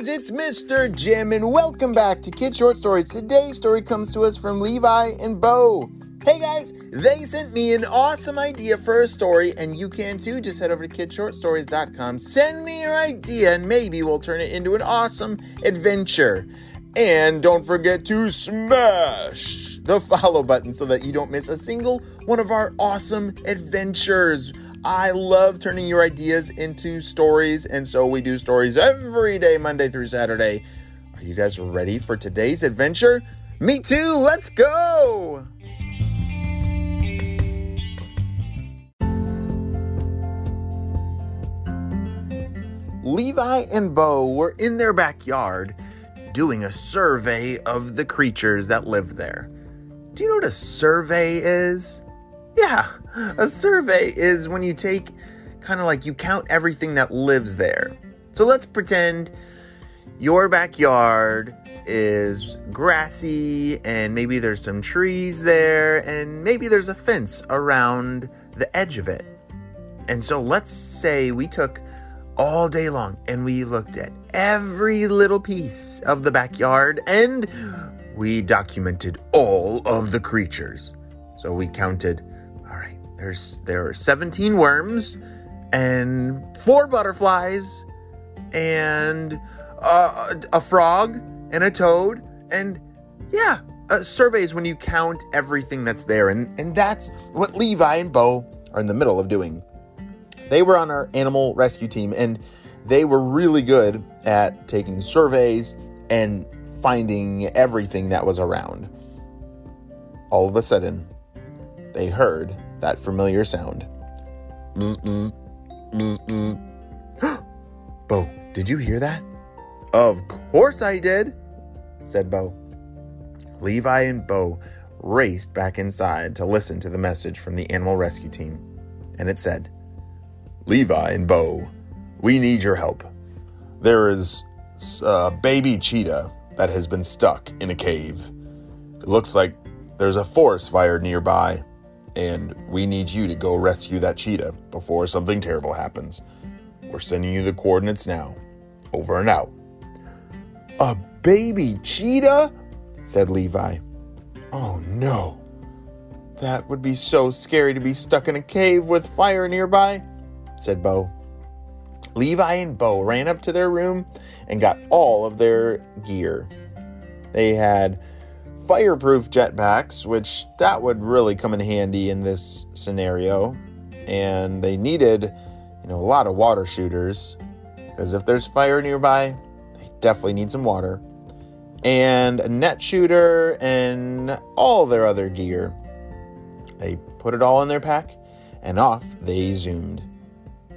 Friends, it's Mr. Jim, and welcome back to Kid Short Stories. Today's story comes to us from Levi and Beau. Hey guys, they sent me an awesome idea for a story, and you can too. Just head over to kidshortstories.com, send me your idea, and maybe we'll turn it into an awesome adventure. And don't forget to smash the follow button so that you don't miss a single one of our awesome adventures. I love turning your ideas into stories, and so we do stories every day, Monday through Saturday. Are you guys ready for today's adventure? Me too, let's go! Levi and Beau were in their backyard doing a survey of the creatures that live there. Do you know what a survey is? Yeah, a survey is when you take kind of like you count everything that lives there. So let's pretend your backyard is grassy and maybe there's some trees there and maybe there's a fence around the edge of it. And so let's say we took all day long and we looked at every little piece of the backyard and we documented all of the creatures. So we counted there's there are 17 worms and four butterflies and a frog and a toad and yeah, uh, surveys when you count everything that's there and and that's what Levi and Beau are in the middle of doing. They were on our animal rescue team and they were really good at taking surveys and finding everything that was around. All of a sudden, they heard that familiar sound. Bzz, bzz, bzz. Beau, did you hear that? Of course I did, said Beau. Levi and Beau raced back inside to listen to the message from the animal rescue team. And it said, Levi and Beau, we need your help. There is a uh, baby cheetah that has been stuck in a cave. It looks like there's a forest fire nearby and we need you to go rescue that cheetah before something terrible happens. We're sending you the coordinates now. Over and out. A baby cheetah? said Levi. Oh no. That would be so scary to be stuck in a cave with fire nearby, said Beau. Levi and Beau ran up to their room and got all of their gear. They had fireproof jetpacks, which that would really come in handy in this scenario. And they needed, you know, a lot of water shooters because if there's fire nearby, they definitely need some water. And a net shooter and all their other gear. They put it all in their pack and off they zoomed.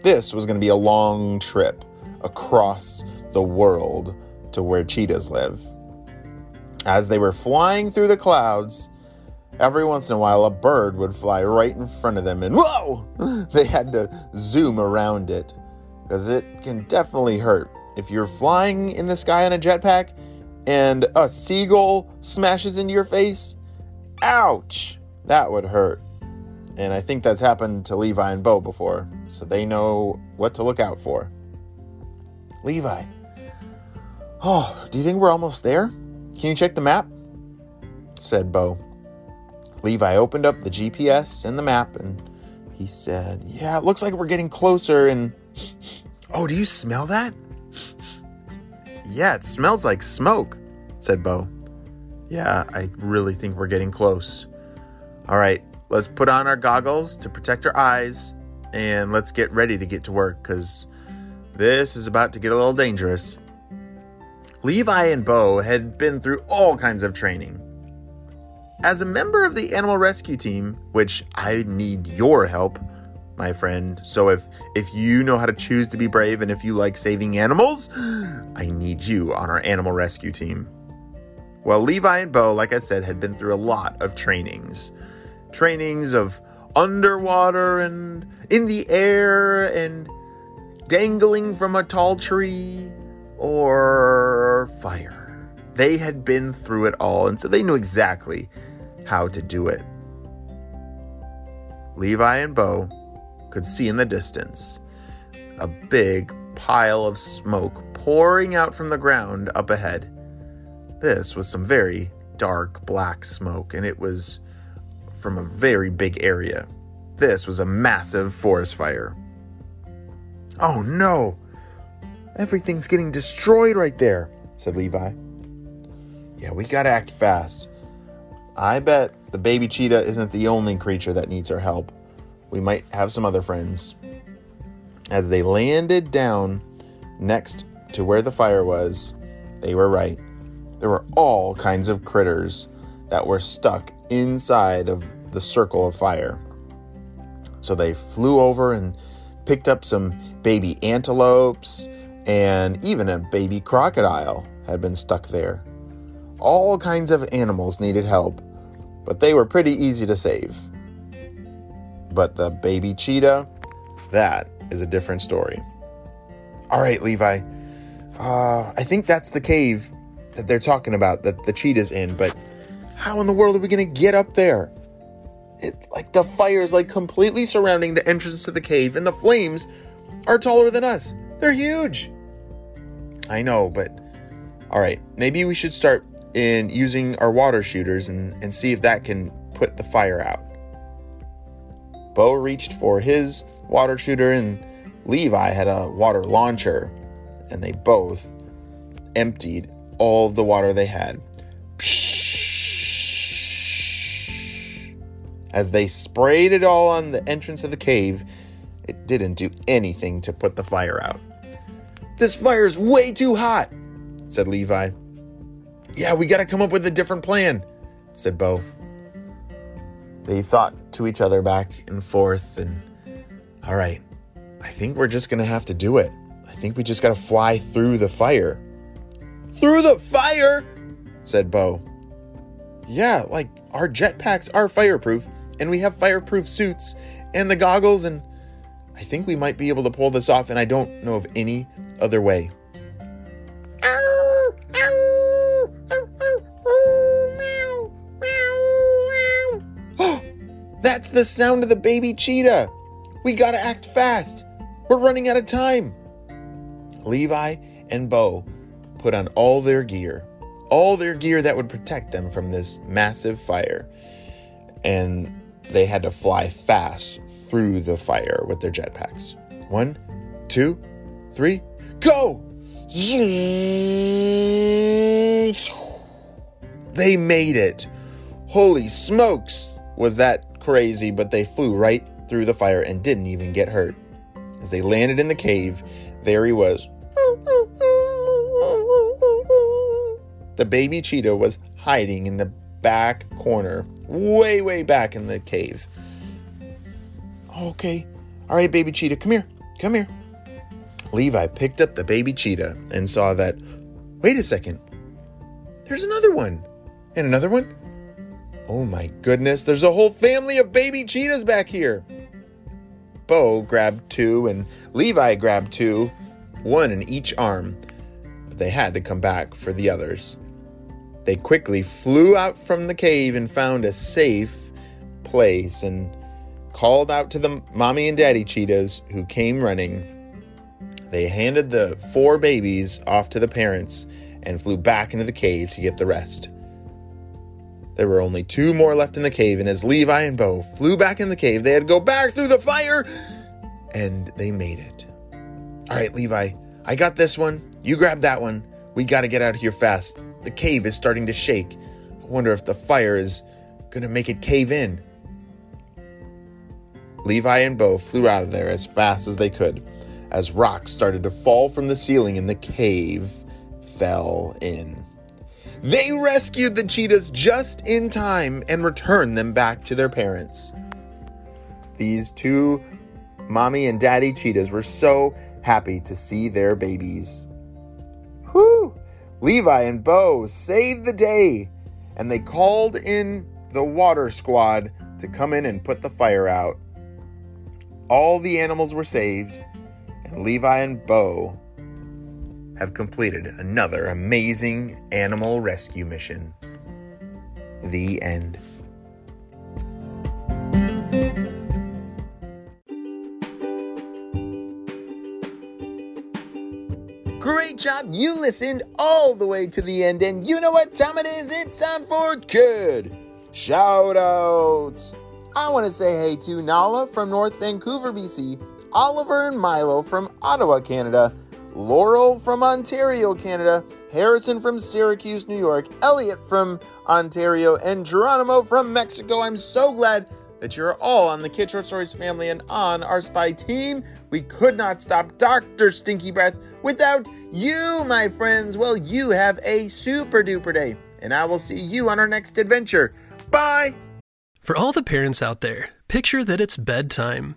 This was going to be a long trip across the world to where cheetahs live. As they were flying through the clouds, every once in a while a bird would fly right in front of them, and whoa! They had to zoom around it because it can definitely hurt. If you're flying in the sky on a jetpack and a seagull smashes into your face, ouch! That would hurt. And I think that's happened to Levi and Beau before, so they know what to look out for. Levi, oh, do you think we're almost there? Can you check the map? said Beau. Levi opened up the GPS and the map and he said, Yeah, it looks like we're getting closer. And oh, do you smell that? Yeah, it smells like smoke, said Beau. Yeah, I really think we're getting close. All right, let's put on our goggles to protect our eyes and let's get ready to get to work because this is about to get a little dangerous. Levi and Beau had been through all kinds of training. As a member of the animal rescue team, which I need your help, my friend. So if if you know how to choose to be brave and if you like saving animals, I need you on our animal rescue team. Well, Levi and Beau, like I said, had been through a lot of trainings. Trainings of underwater and in the air and dangling from a tall tree or fire. They had been through it all, and so they knew exactly how to do it. Levi and Beau could see in the distance a big pile of smoke pouring out from the ground up ahead. This was some very dark black smoke, and it was from a very big area. This was a massive forest fire. Oh no! Everything's getting destroyed right there, said Levi. Yeah, we gotta act fast. I bet the baby cheetah isn't the only creature that needs our help. We might have some other friends. As they landed down next to where the fire was, they were right. There were all kinds of critters that were stuck inside of the circle of fire. So they flew over and picked up some baby antelopes, and even a baby crocodile had been stuck there. All kinds of animals needed help, but they were pretty easy to save. But the baby cheetah, that is a different story. All right, Levi. Uh, I think that's the cave that they're talking about that the cheetah's in, but how in the world are we to get up there? It like the fire's like completely surrounding the entrance to the cave and the flames are taller than us. They're huge. I know, but all right, maybe we should start in using our water shooters and, and see if that can put the fire out. Beau reached for his water shooter and Levi had a water launcher, and they both emptied all of the water they had. As they sprayed it all on the entrance of the cave, it didn't do anything to put the fire out. This fire's way too hot, said Levi. Yeah, we gotta come up with a different plan, said Beau. They thought to each other back and forth, and all right, I think we're just gonna have to do it. I think we just gotta fly through the fire. Through the fire? said Beau. Yeah, like our jetpacks are fireproof, and we have fireproof suits and the goggles, and I think we might be able to pull this off, and I don't know of any other way. That's the sound of the baby cheetah. We gotta act fast. We're running out of time. Levi and Beau put on all their gear, all their gear that would protect them from this massive fire. And they had to fly fast through the fire with their jetpacks. One, two, three, go! They made it. Holy smokes, was that crazy, but they flew right through the fire and didn't even get hurt. As they landed in the cave, there he was. The baby cheetah was hiding in the back corner, way, way back in the cave. Okay. All right, baby cheetah, come here. Come here. Levi picked up the baby cheetah and saw that, wait a second, there's another one. And another one. Oh my goodness, there's a whole family of baby cheetahs back here. Beau grabbed two and Levi grabbed two, one in each arm, but they had to come back for the others. They quickly flew out from the cave and found a safe place and called out to the mommy and daddy cheetahs who came running. They handed the four babies off to the parents and flew back into the cave to get the rest. There were only two more left in the cave, and as Levi and Beau flew back in the cave, they had to go back through the fire, and they made it. All right, Levi, I got this one. You grab that one. We got to get out of here fast. The cave is starting to shake. I wonder if the fire is going to make it cave in. Levi and Beau flew out of there as fast as they could as rocks started to fall from the ceiling and the cave fell in. They rescued the cheetahs just in time and returned them back to their parents. These two Mommy and Daddy cheetahs were so happy to see their babies. Whew! Levi and Beau saved the day, and they called in the water squad to come in and put the fire out. All the animals were saved, and Levi and Beau have completed another amazing animal rescue mission. The end. Great job! You listened all the way to the end, and you know what time it is? It's time for Kid Shout Outs! I want to say hey to Nala from North Vancouver, BC, Oliver and Milo from Ottawa, Canada, Laurel from Ontario, Canada, Harrison from Syracuse, New York, Elliot from Ontario, and Geronimo from Mexico. I'm so glad that you're all on the Kid Short Stories family and on our spy team. We could not stop Dr. Stinky Breath without you, my friends. Well, you have a super duper day, and I will see you on our next adventure. Bye! For all the parents out there, picture that it's bedtime.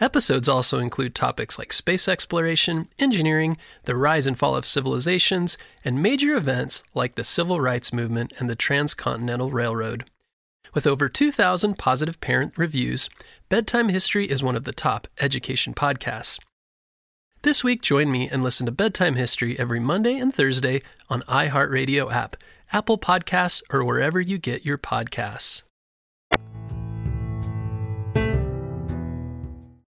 Episodes also include topics like space exploration, engineering, the rise and fall of civilizations, and major events like the Civil Rights Movement and the Transcontinental Railroad. With over 2,000 positive parent reviews, Bedtime History is one of the top education podcasts. This week, join me and listen to Bedtime History every Monday and Thursday on iHeartRadio app, Apple Podcasts, or wherever you get your podcasts.